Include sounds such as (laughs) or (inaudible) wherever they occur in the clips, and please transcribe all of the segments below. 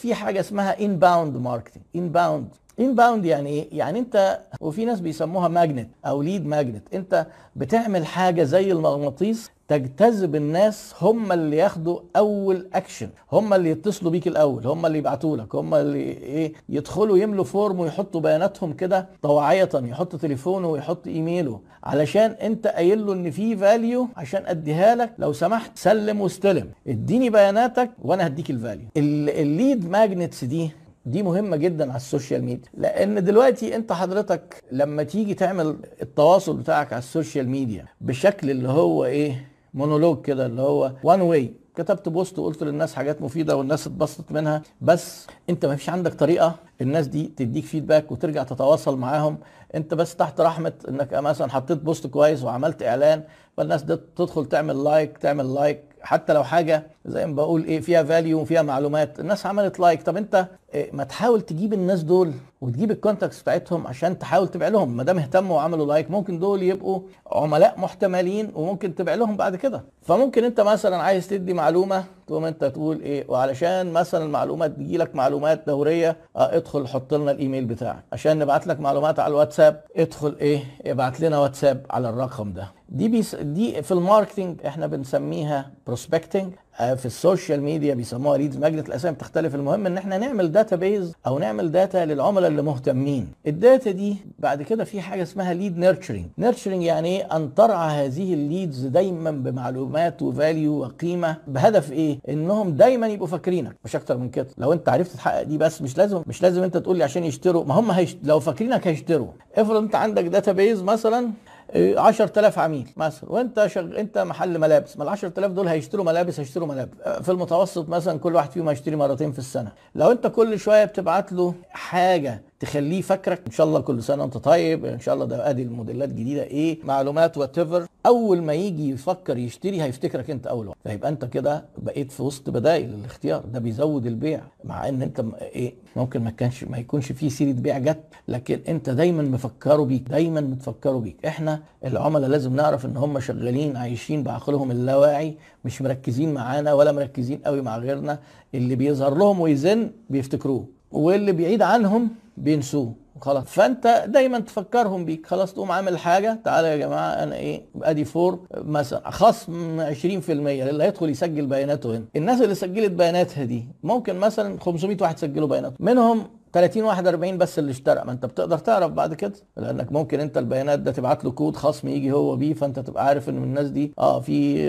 في حاجة اسمها inbound marketing inbound inbound يعني إيه؟ يعني أنت وفي ناس بيسموها magnet أو lead magnet أنت بتعمل حاجة زي المغناطيس تجتذب الناس هم اللي ياخدوا أول اكشن هم اللي يتصلوا بيك الأول هم اللي يبعتوا لك هم اللي إيه؟ يدخلوا يملوا form ويحطوا بياناتهم كده طوعيه يحط تليفونه ويحط إيميله. علشان أنت قايل له إن في value عشان أديها لك لو سمحت سلم واستلم. اديني بياناتك وأنا هديك ال value ال lead magnets دي دي مهمة جدا على ال social media لأن دلوقتي أنت حضرتك لما تيجي تعمل التواصل بتاعك على ال social media بشكل اللي هو إيه مونولوج كده اللي هو one way كتبت post وقلت للناس حاجات مفيدة والناس اتبسطت منها بس أنت ما فيش عندك طريقة الناس دي تديك feedback وترجع تتواصل معاهم. أنت بس تحت رحمة إنك مثلا حطيت post كويس وعملت إعلان فالناس دي تدخل تعمل like تعمل like حتى لو حاجة زي ما بقول إيه فيها value وفيها معلومات. الناس عملت like طب أنت إيه ما تحاول تجيب الناس دول وتجيب ال contacts بتاعتهم عشان تحاول تبيع لهم. ما دام اهتموا وعملوا like ممكن دول يبقوا عملاء محتملين وممكن تبيع لهم بعد كده. فممكن أنت مثلا عايز تدي معلومة تقوم أنت تقول إيه وعلشان مثلا المعلومة تجي لك معلومات دورية آه ادخل حط لنا الإيميل بتاعك. عشان نبعت لك معلومات على الواتساب ادخل إيه ابعت لنا واتساب على الرقم ده. دي base دي في ال marketing إحنا بنسميها prospecting في ال social media بيسموها leads magnet الأسامي بتختلف. المهم إن إحنا نعمل data base أو نعمل data للعملاء اللي مهتمين. ال data دي بعد كده في حاجة اسمها lead nurturing nurturing يعني إيه؟ أن ترعى هذه ال leads دايما بمعلومات و value وقيمة. بهدف إيه؟ إنهم دايما يبقوا فاكرينك. مش أكتر من كده. لو أنت عرفت تحقق دي بس مش لازم مش لازم أنت تقول لي عشان يشتروا. ما هم هيشت... لو فاكرينك هيشتروا. افرض أنت عندك data base مثلا 10000 عميل مثلا. وأنت شغ... أنت محل ملابس. ما ال 10000 دول هيشتروا ملابس هيشتروا ملابس. في المتوسط مثلا كل واحد فيهم هيشتري مرتين في السنة. لو أنت كل شوية بتبعت له حاجة تخليه فاكرك إن شاء الله كل سنة وأنت طيب إن شاء الله ده أدي الموديلات الجديده إيه معلومات وات أول ما يجي يفكر يشتري هيفتكرك أنت أول واحد. فيبقى أنت كده بقيت في وسط بدائل الاختيار. ده بيزود البيع مع إن أنت إيه ممكن ما كانش ما يكونش فيه سيرة بيع جت لكن أنت دايما مفكره بيك دايما متفكره بيك. إحنا العملاء لازم نعرف إن هم شغالين عايشين بعقلهم اللاواعي مش مركزين معانا ولا مركزين قوي مع غيرنا. اللي بيظهر لهم ويزن بيفتكروه. واللي بعيد عنهم بينسوه. خلاص. فانت دايما تفكرهم بيك. خلاص تقوم عامل حاجة. تعالى يا جماعة أنا إيه أدي offer مثلا. خصم 20% اللي هيدخل يسجل بياناته هنا. الناس اللي سجلت بياناتها دي ممكن مثلا 500 واحد سجلوا بياناتهم منهم 30 واحد 40 بس اللي اشترى. ما انت بتقدر تعرف بعد كده لأنك ممكن انت البيانات ده تبعت له كود خصم يجي هو بيه فانت تبقى عارف إن الناس دي آه في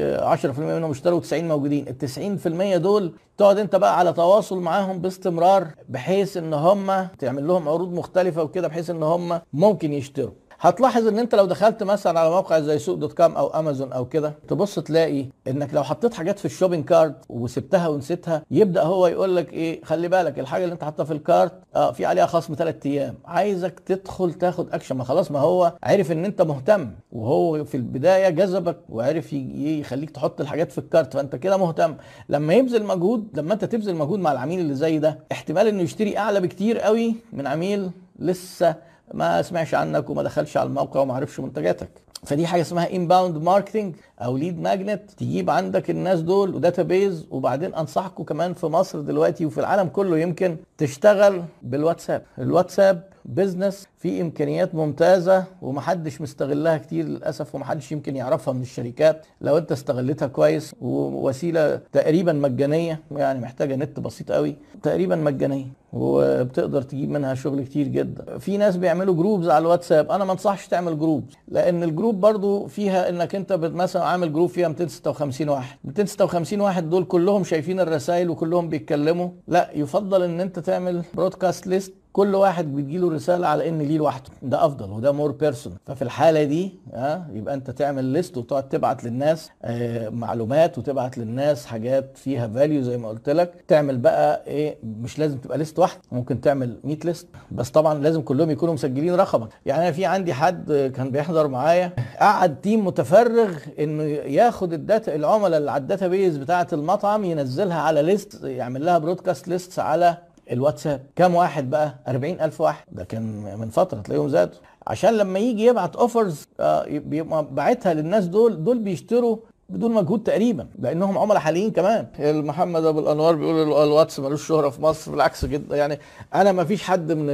10% منهم اشتروا 90 موجودين. ال 90% دول تقعد انت بقى على تواصل معاهم باستمرار بحيث إن هم تعمل لهم عروض مختلفة وكده بحيث إن هم ممكن يشتروا. هتلاحظ إن أنت لو دخلت مثلا على موقع زي سوق dot com أو أمازون أو كده تبص تلاقي إنك لو حطيت حاجات في ال shopping cart وسبتها ونسيتها يبدأ هو يقول لك إيه خلي بالك الحاجة اللي أنت حاطها في ال cart آه في عليها خصم ثلاث أيام. عايزك تدخل تاخد أكشن. ما خلاص ما هو عرف إن أنت مهتم وهو في البداية جذبك وعرف يخليك تحط الحاجات في ال cart فأنت كده مهتم. لما يبذل مجهود لما أنت تبذل مجهود مع العميل اللي زي ده احتمال إنه يشتري أعلى بكتير قوي من عميل لسه ما سمعش عنك وما دخلش على الموقع وما عرفش منتجاتك. فدي حاجة اسمها inbound marketing أو lead magnet تجيب عندك الناس دول و data base وبعدين أنصحكم كمان في مصر دلوقتي وفي العالم كله يمكن تشتغل بالواتساب. الواتساب business فيه إمكانيات ممتازة ومحدش مستغلها كتير للأسف ومحدش يمكن يعرفها من الشركات. لو أنت استغلتها كويس ووسيلة تقريبا مجانية يعني محتاجة نت بسيط قوي تقريبا مجانية وبتقدر تجيب منها شغل كتير جدا. في ناس بيعملوا groups على الواتساب أنا ما أنصحش تعمل group لأن ال group برضو فيها إنك أنت مثلا عامل group فيها 256 واحد. 256 واحد دول كلهم شايفين الرسائل وكلهم بيتكلموا. لا يفضل إن أنت تعمل broadcast list كل واحد بتجيله رسالة على إن ليه لوحده. ده أفضل وده more personal ففي الحالة دي آه يبقى أنت تعمل list وتقعد تبعت للناس آه معلومات وتبعت للناس حاجات فيها value زي ما قلت لك. تعمل بقى إيه مش لازم تبقى list واحدة ممكن تعمل 100 list بس طبعا لازم كلهم يكونوا مسجلين رقمك. يعني أنا في عندي حد كان بيحضر معايا قعد team متفرغ إنه ياخد ال data العملاء اللي على ال data base بتاعة المطعم ينزلها على list يعمل لها broadcast list على الواتساب. كام واحد بقى؟ 40 ألف واحد. ده كان من فترة تلاقيهم زادوا. عشان لما يجي يبعت offers آه بيبقى باعتها للناس دول دول بيشتروا بدون مجهود تقريبا لأنهم عملاء حاليين كمان. محمد أبو الأنوار بيقول الواتس ملوش شهرة في مصر بالعكس جدا. يعني أنا ما فيش حد من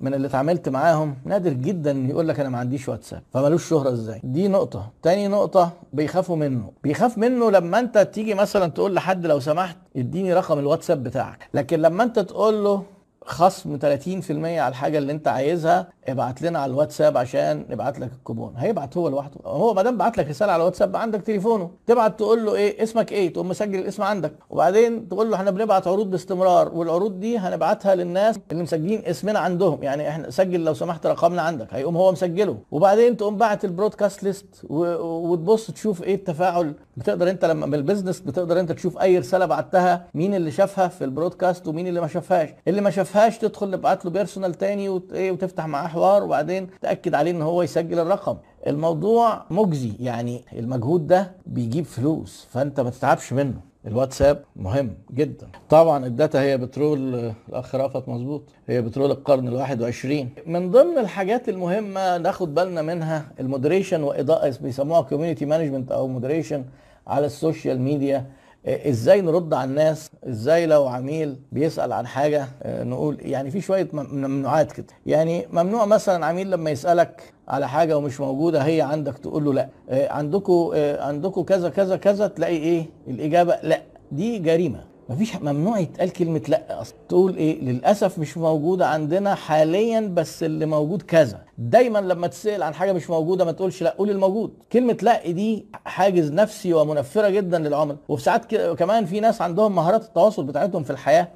من اللي اتعاملت معاهم نادر جدا يقول لك أنا ما عنديش واتساب. فمالوش شهرة إزاي؟ دي نقطة. تاني نقطة بيخافوا منه. بيخاف منه لما أنت تيجي مثلا تقول لحد لو سمحت اديني رقم الواتساب بتاعك. لكن لما أنت تقول له خصم 30% على الحاجة اللي أنت عايزها ابعت لنا على الواتساب عشان نبعت لك الكوبون. هيبعت هو لوحده. هو ما دام بعت لك رسالة على الواتساب عندك تليفونه تبعت تقول له إيه اسمك إيه؟ تقوم مسجل الاسم عندك. وبعدين تقول له إحنا بنبعت عروض باستمرار والعروض دي هنبعتها للناس اللي مسجلين اسمنا عندهم. يعني إحنا سجل لو سمحت رقمنا عندك هيقوم هو مسجله. وبعدين تقوم باعت ال broadcast list وتبص تشوف إيه التفاعل. بتقدر أنت لما من ال business بتقدر أنت تشوف أي رسالة بعتها مين اللي شافها في ال broadcast ومين اللي ما شافهاش. اللي ما شافهاش تدخل تبعت له personal تاني إيه، وتفتح معاه حوار وبعدين تأكد عليه إن هو يسجل الرقم. الموضوع مجزي يعني المجهود ده بيجيب فلوس فأنت ما تتعبش منه. الواتساب مهم جدا. طبعا ال data هي بترول الأخ رأفت مظبوط هي بترول القرن الواحد وعشرين. من ضمن الحاجات المهمة ناخد بالنا منها ال moderation وإضاءة بيسموها community management أو moderation على ال social media. إزاي نرد على الناس؟ إزاي لو عميل بيسأل عن حاجة آه، نقول يعني في شوية ممنوعات كده. يعني ممنوع مثلا عميل لما يسألك على حاجة ومش موجودة هي عندك تقول له لا. عندكم عندكم كذا كذا كذا تلاقي إيه؟ الإجابة لا. دي جريمة. مفيش ممنوع يتقال كلمة لأ أصلا. تقول إيه؟ للأسف مش موجودة عندنا حاليا بس اللي موجود كذا. دايما لما تسأل عن حاجة مش موجودة ما تقولش لأ قول الموجود. كلمة لأ دي حاجز نفسي ومنفرة جدا للعملاء. وفي ساعات كمان في ناس عندهم مهارات التواصل بتاعتهم في الحياة.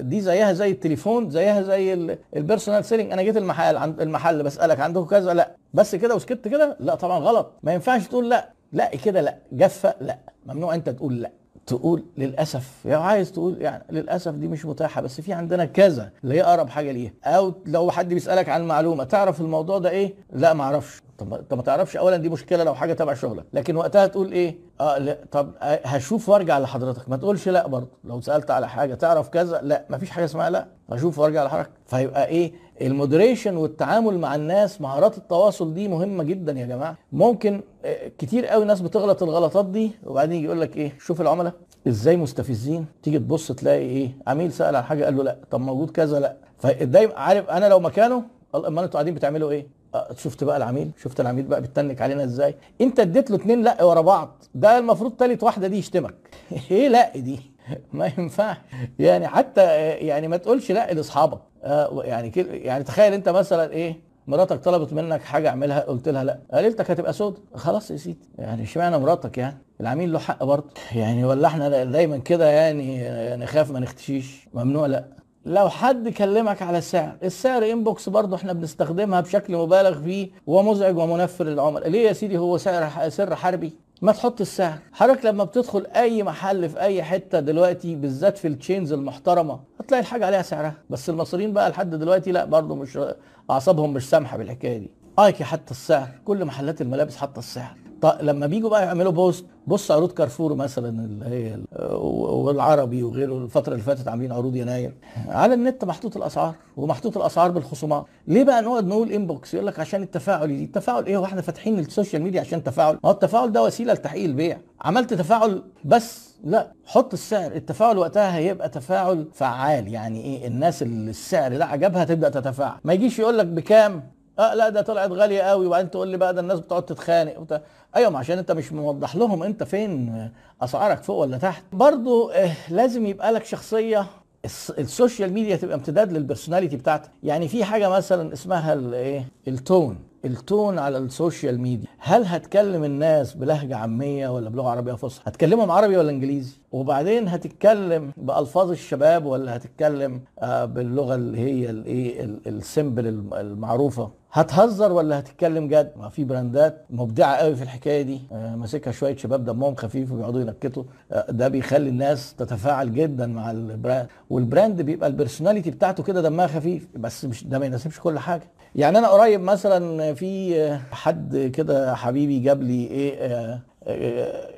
دي زيها زي التليفون زيها زي ال personal selling أنا جيت المحل المحل بسألك عندكم كذا لأ. بس كده وسكت كده؟ لأ طبعا غلط. ما ينفعش تقول لأ. لأ كده لأ. جافة لأ. ممنوع أنت تقول لأ. تقول للأسف يا يعني عايز تقول يعني للأسف دي مش متاحة بس في عندنا كذا اللي هي أقرب حاجة ليها. أو لو حد بيسألك عن معلومة تعرف الموضوع ده إيه؟ لا ما أعرفش. طب انت ما تعرفش اولا دي مشكلة لو حاجة تبع شغلك. لكن وقتها تقول إيه؟ آه لا. طب هشوف وأرجع لحضرتك. ما تقولش لا برضه. لو سألت على حاجة تعرف كذا لا. ما فيش حاجة اسمها لا. هشوف وأرجع لحضرتك. فيبقى إيه؟ ال moderation والتعامل مع الناس مهارات التواصل دي مهمة جدا يا جماعة. ممكن آه، كتير قوي ناس بتغلط الغلطات دي وبعدين يجي يقول لك إيه شوف العملاء إزاي مستفزين. تيجي تبص تلاقي إيه عميل سأل عن حاجة قال له لا. طب موجود كذا لا. فدايما عارف أنا لو مكانه أمال أنتوا قاعدين بتعملوا إيه؟ آه، شفت بقى العميل شفت العميل بقى بتنك علينا إزاي؟ أنت اديت له اتنين لا ورا بعض. ده المفروض تالت واحدة دي يشتمك. (laughs) إيه لا دي؟ (laughs) ما ينفعش يعني حتى يعني ما تقولش لا لأصحابك. آه يعني يعني تخيل انت مثلا إيه مراتك طلبت منك حاجة اعملها قلت لها لا. ليلتك هتبقى سود خلاص يا سيدي. يعني اشمعنى مراتك يعني؟ العميل له حق برضه. يعني ولا إحنا دايما كده يعني نخاف ما نختشيش. ممنوع لا. لو حد كلمك على السعر السعر inbox برضه إحنا بنستخدمها بشكل مبالغ فيه ومزعج ومنفر للعملاء. ليه يا سيدي؟ هو سعر سر حربي. ما تحط السعر حضرتك لما بتدخل أي محل في أي حتة دلوقتي بالذات في ال chains المحترمة هتلاقي الحاجة عليها سعرها. بس المصريين بقى لحد دلوقتي لا برضه مش أعصابهم مش سامحة بالحكاية دي. ايكيا حتى السعر. كل محلات الملابس حاطة السعر. طيب لما بيجوا بقى يعملوا بوست بص عروض كارفور مثلا اللي هي والعربي وغيره الفترة اللي فاتت عاملين عروض يناير على النت محطوط الأسعار ومحطوط الأسعار بالخصومات. ليه بقى نقعد نقول inbox يقول لك عشان التفاعل دي التفاعل إيه؟ وإحنا فاتحين ال social media عشان تفاعل. ما هو التفاعل ده وسيلة لتحقيق البيع. عملت تفاعل بس؟ لا. حط السعر. التفاعل وقتها هيبقى تفاعل فعال. يعني إيه؟ الناس اللي السعر ده عجبها تبدأ تتفاعل. ما يجيش يقول لك بكام؟ آه لا ده طلعت غالية قوي. وبعدين تقول لي بقى ده الناس بتقعد تتخانق وبتاع. أيوه عشان أنت مش موضح لهم أنت فين أسعارك فوق ولا تحت. برضو آه لازم يبقى لك شخصية ال social media تبقى امتداد لل personality بتاعتك. يعني في حاجة مثلا اسمها الايه ال tone ال tone على ال social media. هل هتكلم الناس بلهجة عامية ولا بلغة عربية فصحى؟ هتكلمهم عربي ولا إنجليزي؟ وبعدين هتتكلم بألفاظ الشباب ولا هتتكلم آه، باللغة اللي هي الايه ال simple المعروفة؟ هتهزر ولا هتتكلم جد؟ ما في brandات مبدعة قوي في الحكاية دي. آه، ماسكها شوية شباب دمهم خفيف وبيقعدوا ينكتوا. آه، ده بيخلي الناس تتفاعل جدا مع ال brand. وال brand بيبقى ال personality بتاعته كده دمها خفيف بس مش ده ما يناسبش كل حاجة. يعني أنا قريب مثلا في حد كده حبيبي جاب لي إيه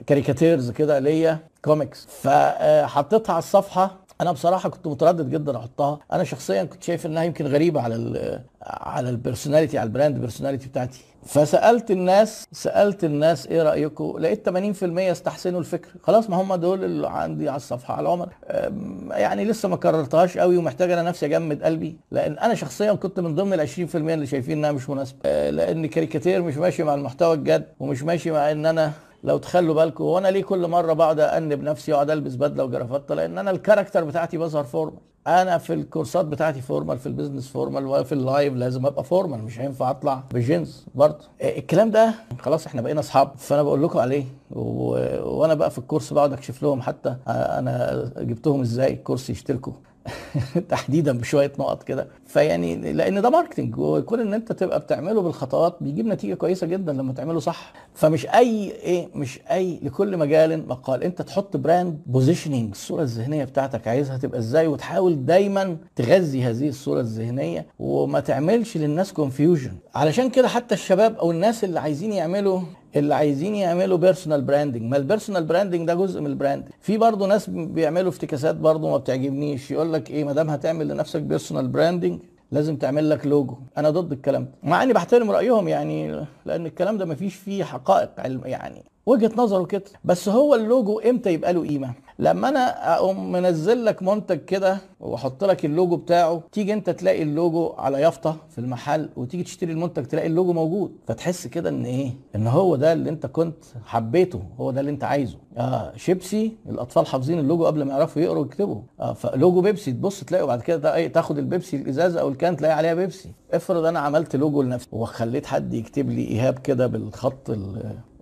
caricatures كده ليا كوميكس فحطيتها على الصفحة أنا بصراحه كنت متردد جدا احطها. أنا شخصيا كنت شايف انها يمكن غريبه على ال على ال personality على ال brand personality بتاعتي. فسالت الناس سالت الناس إيه رايكم؟ لقيت 80% استحسنوا الفكرة خلاص ما هم دول اللي عندي على الصفحه على أم، يعني لسه ما كررتهاش قوي ومحتاج أنا نفسي اجمد قلبي. لأن أنا شخصيا كنت من ضمن ال 20% اللي شايفين انها مش مناسبة. لأن كاريكاتير مش ماشي مع المحتوى الجد ومش ماشي مع ان أنا لو تخلوا بالكم وأنا ليه كل مرة بقعد اتعب نفسي وأقعد ألبس بدلة وجرافطة؟ لأن أنا ال character بتاعتي بظهر formal أنا في الكورسات بتاعتي formal في ال business formal وفي ال life لازم أبقى formal مش هينفع أطلع بجينز برضه. إيه الكلام ده خلاص إحنا بقينا أصحاب. فأنا بقول لكم عليه. وأنا بقى في الكورس بقعد أكشف لهم حتى أنا جبتهم إزاي الكورس يشتركوا. (laughs) تحديدا بشوية نقط كده. فيعني لأن ده marketing وكون إن أنت تبقى بتعمله بالخطوات بيجيب نتيجة كويسة جدا لما تعمله صح. فمش أي إيه مش أي لكل مجال مقال. أنت تحط brand positioning الصورة الذهنية بتاعتك عايزها تبقى إزاي وتحاول دايما تغذي هذه الصورة الذهنية وما تعملش للناس confusion علشان كده حتى الشباب أو الناس اللي عايزين يعملوا اللي عايزين يعملوا personal branding ما ال personal branding ده جزء من ال brand في برضه ناس بيعملوا افتكاسات برضه ما بتعجبنيش. يقول لك إيه ما دام هتعمل لنفسك personal branding لازم تعمل لك لوجو أنا ضد الكلام ده. مع إني بحترم رأيهم يعني لأن الكلام ده ما فيش فيه حقائق علم يعني. وجهة نظره كده. بس هو اللوجو إمتى يبقى له قيمة؟ لما أنا أقوم منزل لك منتج كده وأحط لك اللوجو بتاعه تيجي أنت تلاقي اللوجو على يافطة في المحل وتيجي تشتري المنتج تلاقي اللوجو موجود. فتحس كده إن إيه؟ إن هو ده اللي أنت كنت حبيته هو ده اللي أنت عايزه. آه شيبسي الأطفال حافظين اللوجو قبل ما يعرفوا يقروا ويكتبوا. آه فلوجو بيبسي تبص تلاقي بعد كده ده تاخد البيبسي الإزازة أو ال can تلاقي عليها بيبسي. افرض أنا عملت لوجو لنفسي وخليت حد يكتب لي إيهاب كده بالخط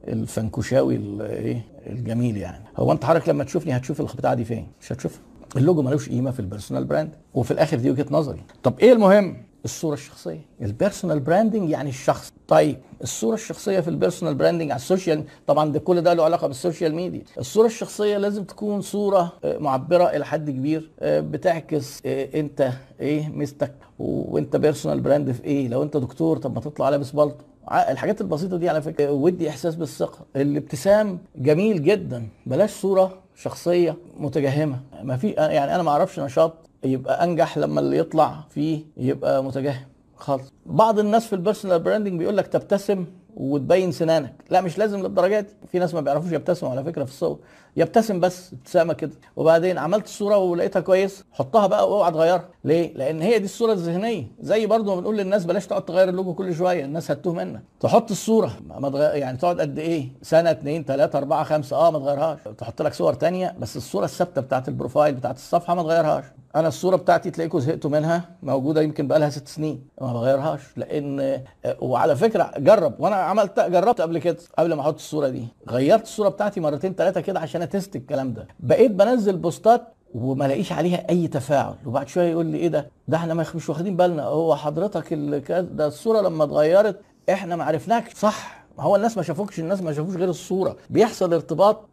الفنكوشاوي إيه الجميل يعني. هو انت حضرتك لما تشوفني هتشوف البتاعه دي فين؟ مش هتشوفها اللوجو ملوش قيمة في ال personal brand وفي الآخر دي وجهة نظري. طب إيه المهم؟ الصورة الشخصية. ال personal branding يعني الشخص. طيب الصورة الشخصية في ال personal branding على ال social طبعا ده كل ده له علاقة بال social media. الصورة الشخصية لازم تكون صورة معبرة إلى حد كبير بتعكس أنت إيه ميزتك وأنت personal brand في إيه. لو أنت دكتور طب ما تطلع لابس بالطو الحاجات البسيطة دي على فكرة ودي إحساس بالثقة. الابتسام جميل جدا بلاش صورة شخصية متجهمة. ما في يعني أنا ما أعرفش نشاط يبقى أنجح لما اللي يطلع فيه يبقى متجهم خالص. بعض الناس في ال personal branding بيقول لك تبتسم وتبين سنانك. لا مش لازم للدرجات دي. في ناس ما بيعرفوش يبتسموا على فكرة في الصور يبتسم بس ابتسامه كده. وبعدين عملت الصورة ولقيتها كويس حطها بقى واوعى تغيرها. ليه؟ لأن هي دي الصورة الذهنية. زي برضو ما بنقول للناس بلاش تقعد تغير اللوجو كل شوية. الناس هتوه منك. تحط الصورة. ما تغير يعني تقعد قد إيه؟ سنة اتنين تلاتة أربعة خمسة. آه ما تغيرهاش. تحط لك صور تانية بس الصورة الثابتة بتاعت ال profile بتاعت الصفحة ما تغيرهاش. أنا الصورة بتاعتي تلاقيكم زهقتوا منها موجودة يمكن بقى لها ست سنين. ما بغيرهاش لأن وعلى فكرة جرب وأنا عملت جربت قبل كده قبل ما أحط الصورة دي. غيرت الصورة بتاعتي مرتين ثلاثة كده عشان أتست الكلام ده. بقيت بنزل بوستات وما لاقيش عليها أي تفاعل. وبعد شوية يقول لي إيه ده؟ ده إحنا مش واخدين بالنا. هو حضرتك ده الصورة لما اتغيرت إحنا ما عرفناك. صح. هو الناس ما شافوكش الناس ما شافوش غير الصورة. بيحصل ارتباط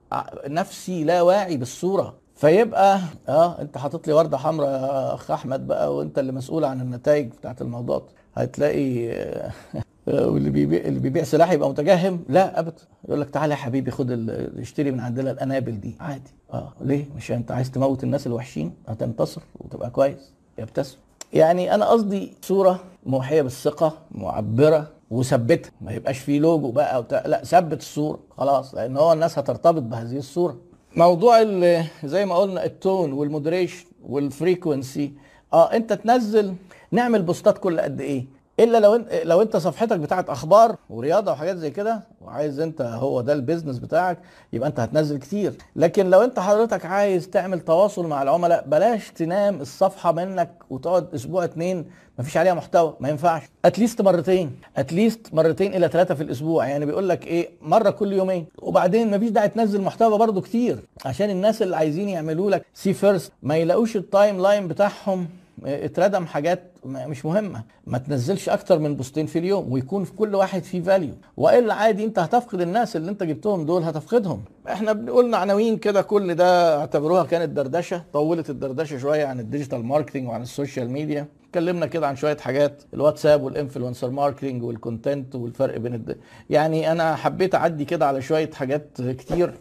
نفسي لا واعي بالصورة. فيبقى آه أنت حاطط لي وردة حمراء يا أخ أحمد بقى وأنت اللي مسؤول عن النتائج بتاعت الموضوع. هتلاقي واللي بيبيع اللي بيبيع سلاح يبقى متجهم؟ لا ابدا. يقول لك تعالى يا حبيبي خد اشتري من عندنا الأنابل دي. عادي. آه ليه؟ مش أنت عايز تموت الناس الوحشين؟ هتنتصر وتبقى كويس. يبتسم. يعني أنا قصدي صورة موحية بالثقة معبرة وثبتها ما يبقاش فيه لوجو بقى وتا... لا ثبت الصورة خلاص. لأن هو الناس هترتبط بهذه الصورة. موضوع زي ما قلنا ال tone وال moderation وال frequency آه انت تنزل نعمل بوستات كل قد إيه؟ إلا لو انت لو أنت صفحتك بتاعت أخبار ورياضة وحاجات زي كده وعايز أنت هو ده ال business بتاعك يبقى أنت هتنزل كتير. لكن لو أنت حضرتك عايز تعمل تواصل مع العملاء بلاش تنام الصفحة منك وتقعد أسبوع اتنين مفيش عليها محتوى ما ينفعش. at least مرتين at least مرتين إلى ثلاثة في الأسبوع. يعني بيقول لك إيه مرة كل يومين. وبعدين مفيش داعي تنزل محتوى برضو كتير عشان الناس اللي عايزين يعملوا لك see first ما يلاقوش ال timeline بتاعهم اتردم حاجات مش مهمة. ما تنزلش أكتر من بوستين في اليوم ويكون في كل واحد فيه value وإلا عادي أنت هتفقد الناس اللي أنت جبتهم دول هتفقدهم. إحنا بنقولنا عناوين كده كل ده اعتبروها كانت دردشة طولت الدردشة شوية عن ال digital marketing وعن ال social media. اتكلمنا كده عن شوية حاجات الواتساب وال influencer marketing وال content والفرق بين الد... يعني أنا حبيت أعدي كده على شوية حاجات كتير.